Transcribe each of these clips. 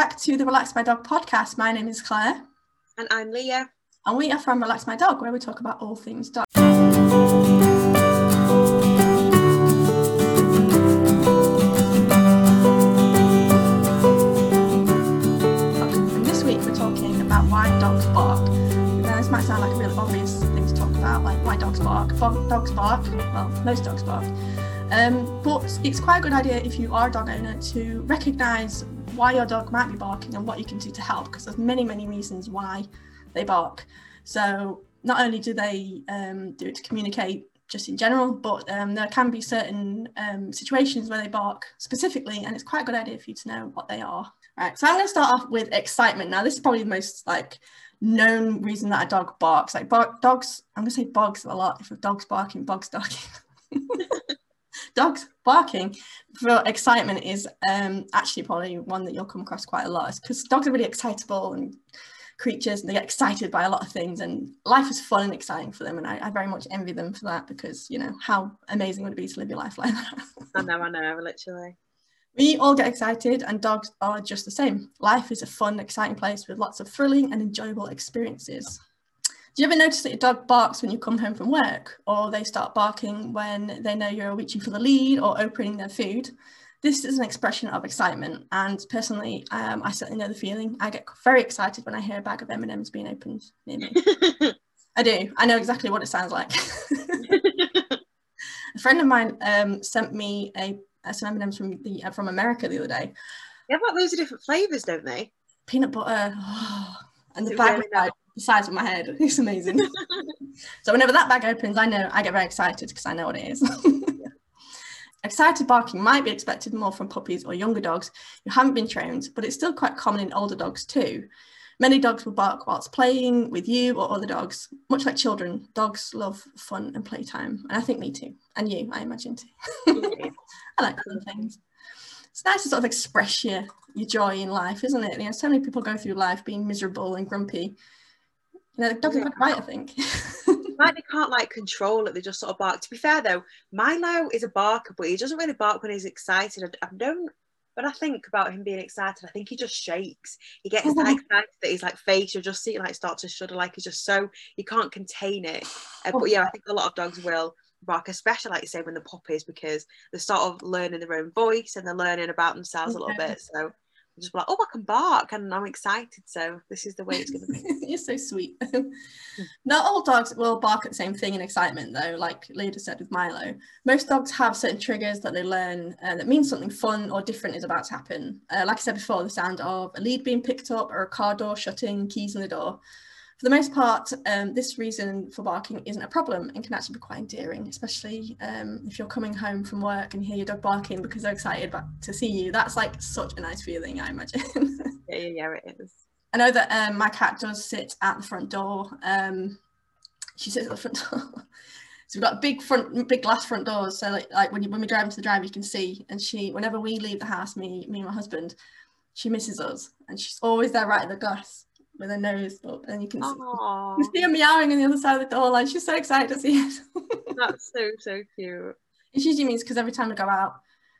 back to the Relax My Dog podcast. My name is Claire. And I'm Leah. And we are from Relax My Dog, where we talk about all things dog. And this week we're talking about why dogs bark. Now, this might sound like a really obvious thing to talk about, like why dogs bark. Dogs bark, well, most dogs bark. Um, but it's quite a good idea if you are a dog owner to recognise why your dog might be barking and what you can do to help, because there's many, many reasons why they bark. So not only do they um, do it to communicate just in general, but um, there can be certain um, situations where they bark specifically, and it's quite a good idea for you to know what they are. Right, so I'm going to start off with excitement. Now, this is probably the most like known reason that a dog barks. Like bark, dogs, I'm going to say bugs a lot. If a dog's barking, bugs barking. dogs barking. For excitement is um, actually probably one that you'll come across quite a lot. Because dogs are really excitable and creatures and they get excited by a lot of things and life is fun and exciting for them and I, I, very much envy them for that because you know how amazing would it be to live your life like that? I know I know literally. We all get excited and dogs are just the same. Life is a fun exciting place with lots of thrilling and enjoyable experiences do you ever notice that your dog barks when you come home from work? Or they start barking when they know you're reaching for the lead or opening their food? This is an expression of excitement. And personally um, i certainly know the feeling. I get very excited when i hear a bag of m&ms being opened near me. I do. I know exactly what it sounds like. A friend of mine um, sent me a, a some m&ms from the uh, from america the other day. They have got loads of different flavors don't they? Peanut butter. Oh, and the bag like the size of my head it's amazing so whenever that bag opens i know i get very excited because i know what it is Excited barking might be expected more from puppies or younger dogs who haven't been trained, but it's still quite common in older dogs too. Many dogs will bark whilst playing with you or other dogs. Much like children, dogs love fun and playtime. And I think me too. And you, I imagine too. I like fun things. It's nice to sort of express your, your joy in life, isn't it? You know, so many people go through life being miserable and grumpy. Know, dogs yeah. right, I think. like they can't like control it. They just sort of bark. To be fair though, Milo is a barker, but he doesn't really bark when he's excited. I, I don't. When I think about him being excited, I think he just shakes. He gets oh. excited that he's like face. You'll just see it like start to shudder, like he's just so you can't contain it. Uh, but yeah, I think a lot of dogs will bark, especially like you say when the puppies, because they're sort of learning their own voice and they're learning about themselves okay. a little bit. So just like, oh, I can bark and I'm excited. So this is the way it's going to be. You're so sweet. Not all dogs will bark at the same thing in excitement, though, like Leah said with Milo. Most dogs have certain triggers that they learn uh, that means something fun or different is about to happen. Uh, like I said before, the sound of a lead being picked up or a car door shutting, keys in the door. For the most part, um, this reason for barking isn't a problem and can actually be quite endearing, especially um, if you're coming home from work and hear your dog barking because they're excited to see you. That's like such a nice feeling, I imagine. yeah, yeah, yeah, it is. I know that um, my cat does sit at the front door. Um, she sits at the front door. so we've got big front, big glass front doors. So like, like when you when we drive into the drive, you can see. And she, whenever we leave the house, me, me and my husband, she misses us, and she's always there right at the glass with her nose up, and you can see, you see her meowing on the other side of the door. Like she's so excited to see it. That's so so cute. It usually means because every time we go out,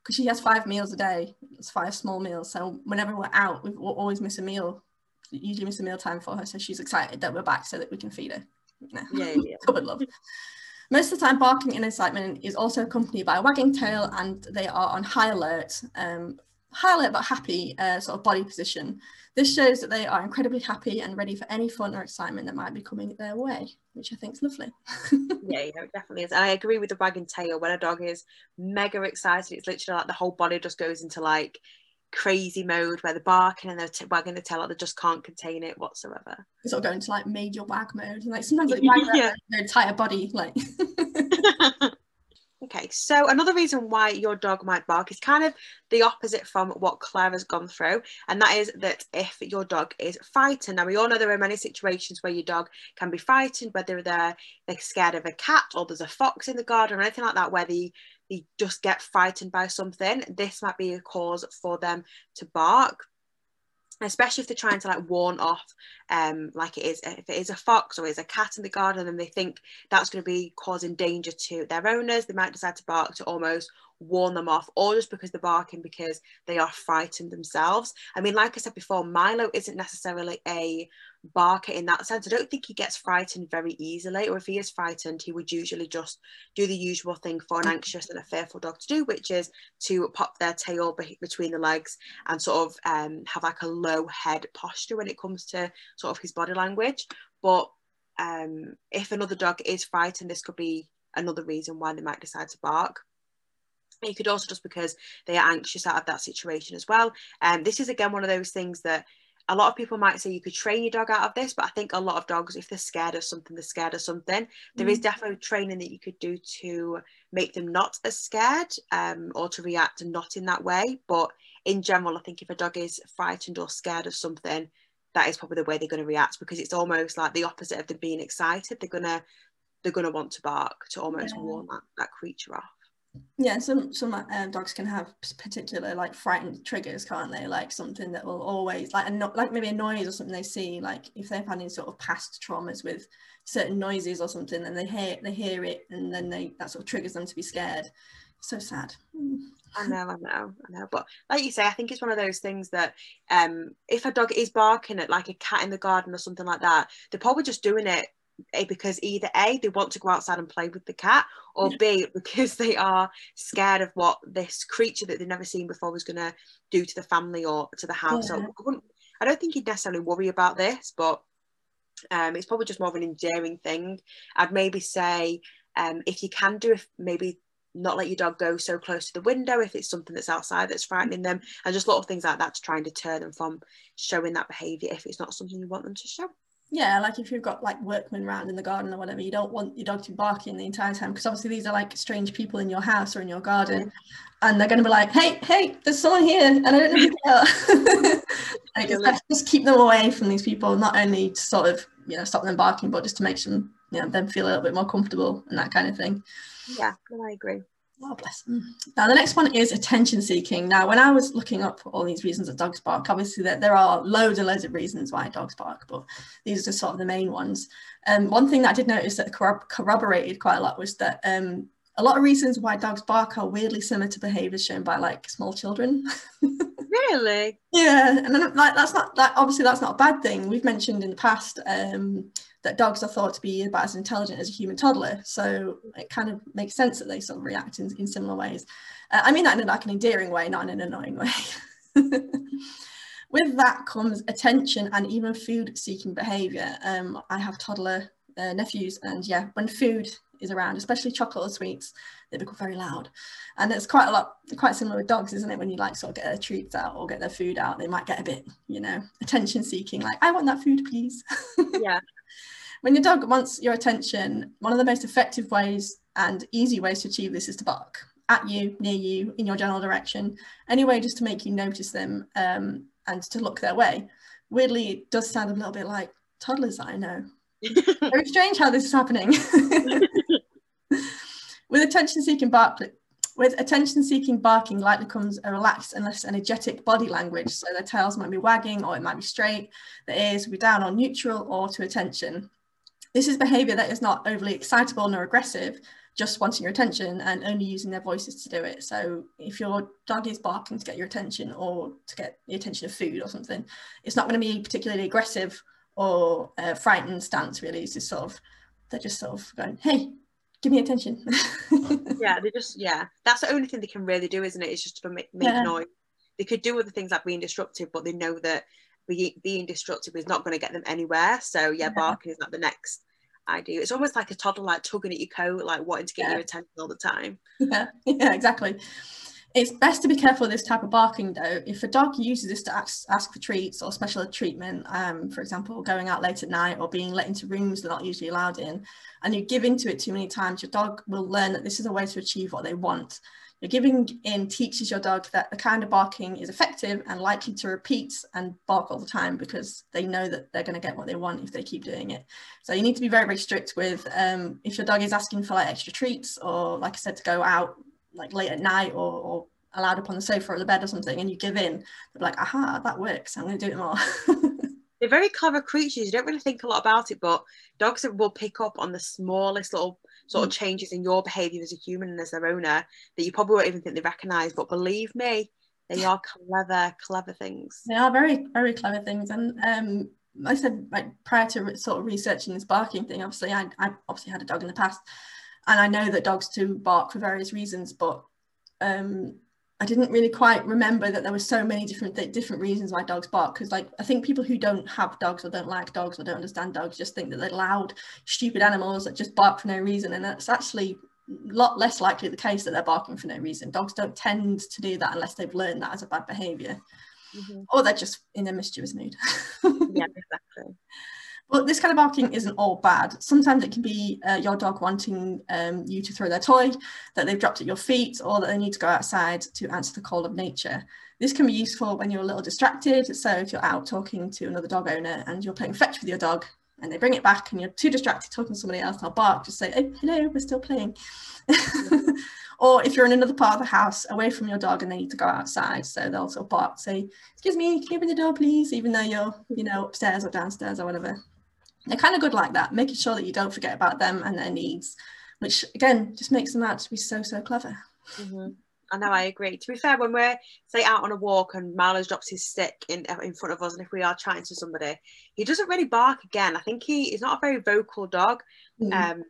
because she has five meals a day, it's five small meals. So whenever we're out, we we'll always miss a meal. Usually miss a meal time for her, so she's excited that we're back so that we can feed her. Yeah, yeah, yeah. Covered love. Most of the time, barking and excitement is also accompanied by a wagging tail, and they are on high alert, um, alert but happy uh, sort of body position. This shows that they are incredibly happy and ready for any fun or excitement that might be coming their way, which I think is lovely. yeah, yeah, it definitely is. And I agree with the wagging tail. When a dog is mega excited, it's literally like the whole body just goes into like crazy mode where they're barking and they're t- wagging the tail like they just can't contain it whatsoever. It's all going to like major wag mode. And like sometimes like wags yeah. their entire body, like Okay, so another reason why your dog might bark is kind of the opposite from what Claire has gone through, and that is that if your dog is frightened. Now, we all know there are many situations where your dog can be frightened, whether they're, they're scared of a cat or there's a fox in the garden or anything like that, where they, they just get frightened by something. This might be a cause for them to bark. Especially if they're trying to like warn off um like it is if it is a fox or it's a cat in the garden and they think that's going to be causing danger to their owners. They might decide to bark to almost warn them off or just because they're barking because they are frightened themselves. I mean like i said before milo isn't necessarily a barker in that sense. I don't think he gets frightened very easily or if he is frightened he would usually just do the usual thing for an anxious and a fearful dog to do which is to pop their tail be- between the legs and sort of um, have like a low head posture when it comes to sort of his body language. But um, if another dog is frightened this could be another reason why they might decide to bark. It could also just because they are anxious out of that situation as well. And um, this is again one of those things that a lot of people might say you could train your dog out of this, but I think a lot of dogs, if they're scared of something, they're scared of something. Mm. There is mm. definitely training that you could do to make them not as scared um, or to react not in that way. But in general, I think if a dog is frightened or scared of something, that is probably the way they're going to react because it's almost like the opposite of them being excited. They're gonna they're gonna want to bark to almost yeah. warn that, that creature off yeah some some um, dogs can have particular like frightened triggers can't they? Like something that will always like a no- like maybe a noise or something they see like if they've had any sort of past traumas with certain noises or something and they hear they hear it and then they that sort of triggers them to be scared. So sad. I know, I know, I know. But like you say, I think it's one of those things that um, if a dog is barking at like a cat in the garden or something like that, they're probably just doing it because either A, they want to go outside and play with the cat, or yeah. B, because they are scared of what this creature that they've never seen before was going to do to the family or to the house. Yeah. So I, don't think he'd necessarily worry about this, but um, it's probably just more of an endearing thing. I'd maybe say um, if you can do if maybe not let your dog go so close to the window if it's something that's outside that's frightening them and just little things like that to try and deter them from showing that behavior if it's not something you want them to show yeah, like if you've got like workmen around in the garden or whatever, you don't want your dog to be barking the entire time because obviously these are like strange people in your house or in your garden, and they're going to be like, "Hey, hey, there's someone here, and I don't know who they are." like, just, just keep them away from these people, not only to sort of you know stop them barking, but just to make them you know them feel a little bit more comfortable and that kind of thing. Yeah, I agree. Oh, bless them. Now, the next one is attention seeking. Now, when I was looking up all these reasons that dogs bark, obviously there, there are loads and loads of reasons why dogs bark, but these are just sort of the main ones. Um, one thing that I did notice that corroborated quite a lot was that um, a lot of reasons why dogs bark are weirdly similar to behaviors shown by like small children. really? Yeah, and then, like that's not that obviously that's not a bad thing. We've mentioned in the past um, that dogs are thought to be about as intelligent as a human toddler. So it kind of makes sense that they sort of react in, in similar ways. Uh, I mean that in like an endearing way, not in an annoying way. With that comes attention and even food seeking behaviour. Um, I have toddler uh, nephews and yeah, when food is around, especially chocolate or sweets, they become very loud. And it's quite a lot, quite similar with dogs, isn't it? When you like sort of get their treats out or get their food out, they might get a bit, you know, attention seeking, like, I want that food, please. Yeah. When your dog wants your attention, one of the most effective ways and easy ways to achieve this is to bark at you, near you, in your general direction, anyway, just to make you notice them um, and to look their way. Weirdly, it does sound a little bit like toddlers I know. Very strange how this is happening. with attention seeking bark, with attention seeking barking likely comes a relaxed and less energetic body language. So their tails might be wagging or it might be straight, the ears will be down or neutral or to attention. This is behaviour that is not overly excitable nor aggressive, just wanting your attention and only using their voices to do it. So if your dog is barking to get your attention or to get the attention of food or something, it's not going to be particularly aggressive or uh, frightened stance really. It's just sort of, they're just sort of going, hey, give me attention. yeah, they just, yeah, that's the only thing they can really do, isn't it? It's just to make, make yeah. noise. They could do other things like being disruptive, but they know that being destructive is not going to get them anywhere. So yeah, yeah. barking is like the next I do. It's almost like a toddler like tugging at your coat, like wanting to get yeah. your attention all the time. Yeah, yeah, exactly. It's best to be careful of this type of barking though. If a dog uses this to ask, ask for treats or special treatment, um, for example, going out late at night or being let into rooms they're not usually allowed in, and you give into it too many times, your dog will learn that this is a way to achieve what they want. Your giving in teaches your dog that the kind of barking is effective and likely to repeat and bark all the time because they know that they're going to get what they want if they keep doing it. So you need to be very, very strict with um, if your dog is asking for like extra treats or like I said, to go out like late at night or, or allowed up on the sofa or the bed or something and you give in, they're like, aha, that works. I'm going to do it more. They're very clever creatures. You don't really think a lot about it, but dogs will pick up on the smallest little sort of mm. changes in your behaviour as a human and as their owner that you probably won't even think they recognise. But believe me, they are clever, clever things. They are very, very clever things. And um, I said like prior to sort of researching this barking thing, obviously I, I obviously had a dog in the past, and I know that dogs do bark for various reasons, but um, I didn't really quite remember that there were so many different th- different reasons why dogs bark. Because like I think people who don't have dogs or don't like dogs or don't understand dogs just think that they're loud, stupid animals that just bark for no reason, and that's actually a lot less likely the case that they're barking for no reason. Dogs don't tend to do that unless they've learned that as a bad behaviour, mm-hmm. or they're just in a mischievous mood. yeah, exactly. But this kind of barking isn't all bad. Sometimes it can be uh, your dog wanting um, you to throw their toy that they've dropped at your feet or that they need to go outside to answer the call of nature. This can be useful when you're a little distracted. So if you're out talking to another dog owner and you're playing fetch with your dog and they bring it back and you're too distracted talking to somebody else, they'll bark, just say, oh, hello, we're still playing. or if you're in another part of the house away from your dog and they need to go outside, so they'll sort of bark, say, excuse me, can you open the door, please? Even though you're, you know, upstairs or downstairs or whatever they're kind of good like that, making sure that you don't forget about them and their needs, which again just makes them out to be so so clever. Mm-hmm. I know, I agree. To be fair, when we're say out on a walk and Marlo's drops his stick in in front of us, and if we are chatting to somebody, he doesn't really bark again. I think he is not a very vocal dog. Mm. Um,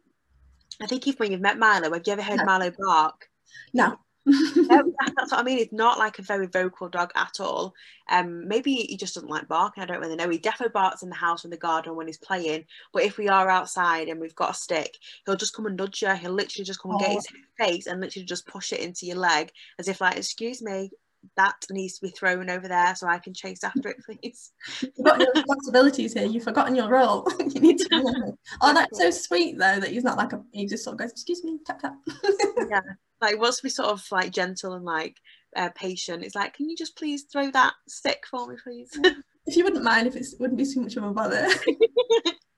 I think if when you've met Milo, have you ever heard no. Milo bark? No no, that's what I mean. It's not like a very vocal dog at all. Um, maybe he just doesn't like barking. I don't really know. He definitely barks in the house in the garden when he's playing. But if we are outside and we've got a stick, he'll just come and nudge you. He'll literally just come and get oh. his face and literally just push it into your leg as if like, excuse me, that needs to be thrown over there so I can chase after it, please. You've got your responsibilities here. You've forgotten your role. you need to. Oh, that's so sweet though that he's not like a. He just sort of goes, "Excuse me, tap tap." yeah, like wants to be sort of like gentle and like uh, patient. It's like, can you just please throw that stick for me, please? if you wouldn't mind, if it wouldn't be too much of a bother.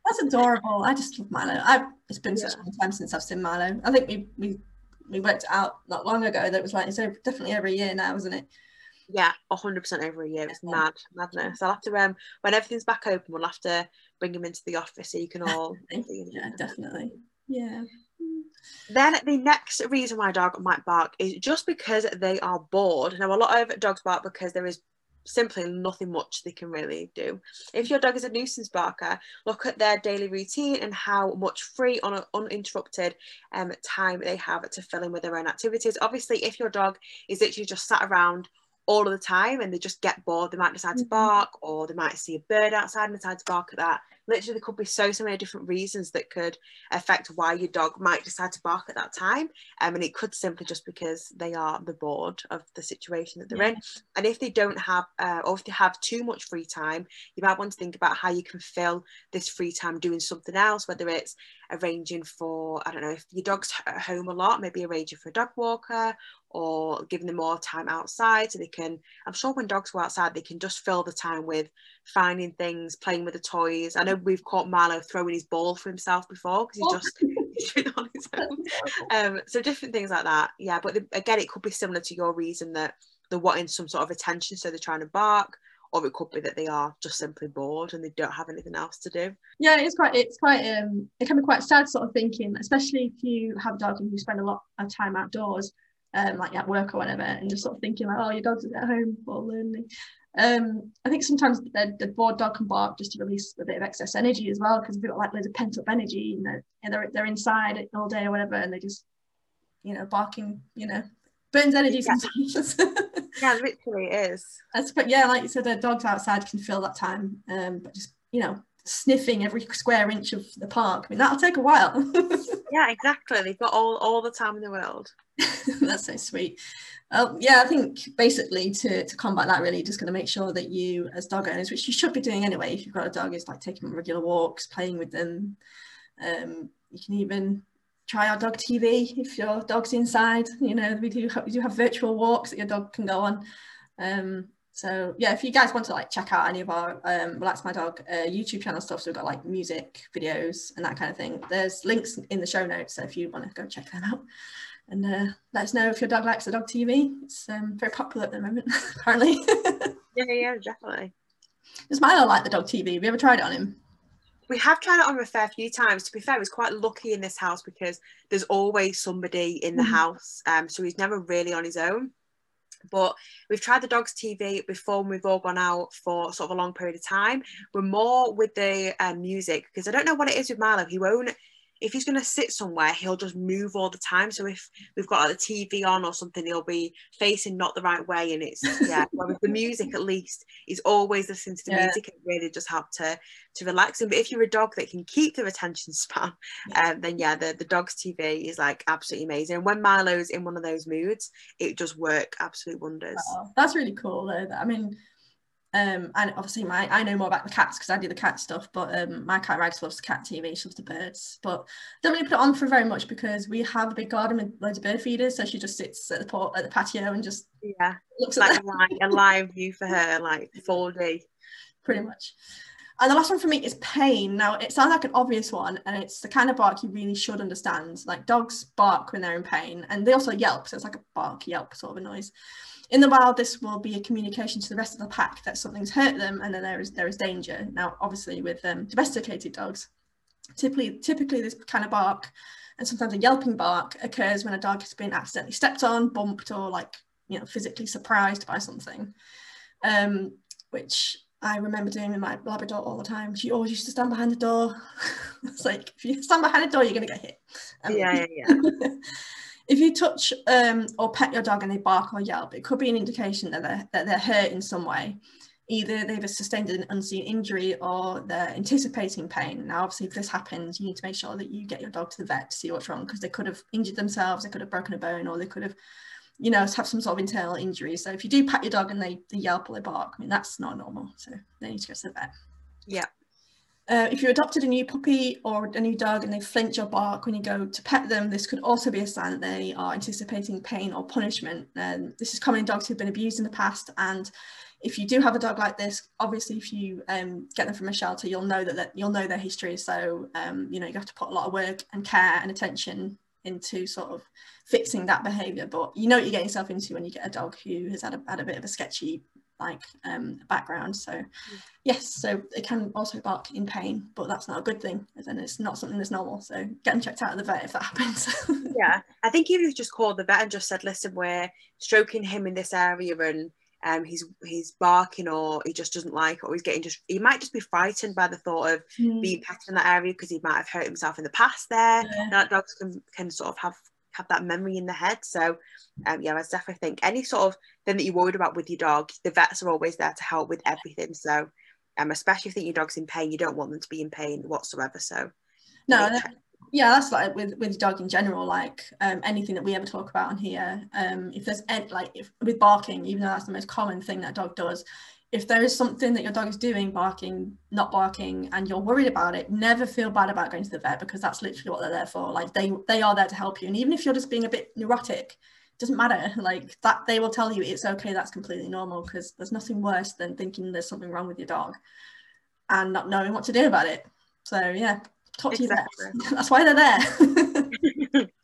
That's adorable. I just love Milo. I've it's been yeah. such a long time since I've seen Milo. I think we we we worked out not long ago that it was like it's definitely every year now, isn't it? Yeah, hundred percent every year. It's mad, madness. I'll have to um when everything's back open, we'll have to bring them into the office so you can all. yeah, definitely. Yeah. Then the next reason why a dog might bark is just because they are bored. Now, a lot of dogs bark because there is simply nothing much they can really do. If your dog is a nuisance barker, look at their daily routine and how much free, un- uninterrupted um, time they have to fill in with their own activities. Obviously, if your dog is literally just sat around all of the time and they just get bored, they might decide to mm-hmm. bark or they might see a bird outside and decide to bark at that literally there could be so so many different reasons that could affect why your dog might decide to bark at that time um, and it could simply just because they are the bored of the situation that they're yeah. in and if they don't have uh, or if they have too much free time you might want to think about how you can fill this free time doing something else whether it's arranging for i don't know if your dog's at home a lot maybe arranging for a dog walker or giving them more time outside so they can i'm sure when dogs go outside they can just fill the time with finding things playing with the toys i know we've caught Marlo throwing his ball for himself before because he oh. just he's on his own um, so different things like that yeah but the, again it could be similar to your reason that they're wanting some sort of attention so they're trying to bark or it could be that they are just simply bored and they don't have anything else to do. Yeah, it's quite it's quite um it can be quite sad sort of thinking, especially if you have a dog and you spend a lot of time outdoors, um like at work or whatever, and just sort of thinking like, oh, your dog's at home or lonely. Um, I think sometimes the, the bored dog can bark just to release a bit of excess energy as well, because they've got like loads of pent up energy, you know, and they're they're inside all day or whatever, and they just, you know, barking, you know, burns energy yeah. sometimes. yeah, literally is. That's but yeah, like you said, the dogs outside can fill that time. Um, but just you know, sniffing every square inch of the park. I mean, that'll take a while. yeah, exactly. They've got all all the time in the world. That's so sweet. Um, yeah, I think basically to, to combat that, really, just going to make sure that you, as dog owners, which you should be doing anyway, if you've got a dog, is like taking regular walks, playing with them. Um, you can even try our dog TV if your dog's inside. You know, we do have, we do have virtual walks that your dog can go on. Um, so yeah, if you guys want to like check out any of our um, Relax My Dog uh, YouTube channel stuff, so we've got like music videos and that kind of thing. There's links in the show notes, so if you want to go check them out. And uh, let us know if your dog likes the dog TV. It's um, very popular at the moment, apparently. yeah, yeah, definitely. Does Milo like the dog TV? Have you ever tried it on him? We have tried it on a fair few times. To be fair, he's quite lucky in this house because there's always somebody in the mm-hmm. house. Um, so he's never really on his own. But we've tried the dogs TV before and we've all gone out for sort of a long period of time. We're more with the um, music because I don't know what it is with Milo. He won't if he's going to sit somewhere, he'll just move all the time. So if we've got like, the TV on or something, he'll be facing not the right way, and it's yeah. the music, at least, he's always listening to the yeah. music. It really just help to to relax him. But if you're a dog that can keep their attention span, yeah. Um, then yeah, the the dog's TV is like absolutely amazing. And when Milo's in one of those moods, it does work absolute wonders. Oh, that's really cool, though. I mean um, and obviously my I know more about the cats because I do the cat stuff, but um, my cat Rags loves the cat TV, she loves the birds. But don't really put it on for very much because we have a big garden with loads of bird feeders, so she just sits at the port at the patio and just yeah looks like a live, a live view for her, like 4D. Pretty much. And the last one for me is pain. Now it sounds like an obvious one, and it's the kind of bark you really should understand. Like dogs bark when they're in pain, and they also yelp, so it's like a bark yelp sort of a noise. In the wild, this will be a communication to the rest of the pack that something's hurt them and then there is there is danger. Now, obviously, with um, domesticated dogs, typically typically this kind of bark and sometimes a yelping bark occurs when a dog has been accidentally stepped on, bumped, or like you know physically surprised by something, um, which I remember doing with my Labrador all the time. She always used to stand behind the door. it's like if you stand behind the door, you're gonna get hit. Um, yeah, yeah, yeah. If you touch um, or pet your dog and they bark or yelp, it could be an indication that they're, that they're hurt in some way. Either they've sustained an unseen injury or they're anticipating pain. Now, obviously, if this happens, you need to make sure that you get your dog to the vet to see what's wrong because they could have injured themselves, they could have broken a bone, or they could have, you know, have some sort of internal injury. So if you do pat your dog and they, they yelp or they bark, I mean, that's not normal. So they need to go to the vet. Yeah. Uh, if you adopted a new puppy or a new dog and they flinch or bark when you go to pet them, this could also be a sign that they are anticipating pain or punishment. And this is common in dogs who've been abused in the past. And if you do have a dog like this, obviously, if you um, get them from a shelter, you'll know that, that you'll know their history. So um, you know you have to put a lot of work and care and attention into sort of fixing that behaviour. But you know what you get yourself into when you get a dog who has had a, had a bit of a sketchy like um, background. So mm. yes, so it can also bark in pain, but that's not a good thing. And it's not something that's normal. So getting checked out at the vet if that happens. yeah, I think even if you just called the vet and just said, "Listen, we're stroking him in this area and." Um, he's he's barking or he just doesn't like it or he's getting just he might just be frightened by the thought of mm. being petted in that area because he might have hurt himself in the past there. Yeah. That dogs can, can sort of have have that memory in the head. So, um, yeah, I definitely think any sort of thing that you're worried about with your dog, the vets are always there to help with everything. So, um, especially if you think your dog's in pain, you don't want them to be in pain whatsoever. So, no, yeah, that's like with with dog in general. Like um, anything that we ever talk about on here, um, if there's ed, like if, with barking, even though that's the most common thing that dog does, if there is something that your dog is doing, barking, not barking, and you're worried about it, never feel bad about going to the vet because that's literally what they're there for. Like they they are there to help you. And even if you're just being a bit neurotic, doesn't matter. Like that they will tell you it's okay, that's completely normal because there's nothing worse than thinking there's something wrong with your dog and not knowing what to do about it. So yeah, talk to exactly. your vet. That's why they're there.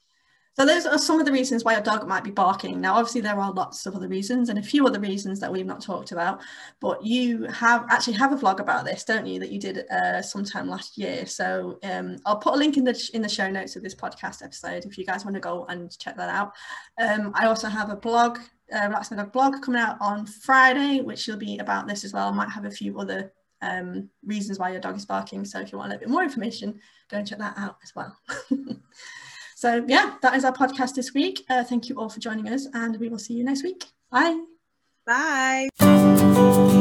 So those are some of the reasons why your dog might be barking. Now, obviously, there are lots of other reasons and a few other reasons that we've not talked about. But you have actually have a vlog about this, don't you? That you did uh, sometime last year. So um, I'll put a link in the in the show notes of this podcast episode if you guys want to go and check that out. Um, I also have a blog, uh, Relax My Dog blog, coming out on Friday, which will be about this as well. I might have a few other um, reasons why your dog is barking. So if you want a little bit more information, go and check that out as well. So, yeah, that is our podcast this week. Uh, thank you all for joining us, and we will see you next week. Bye. Bye.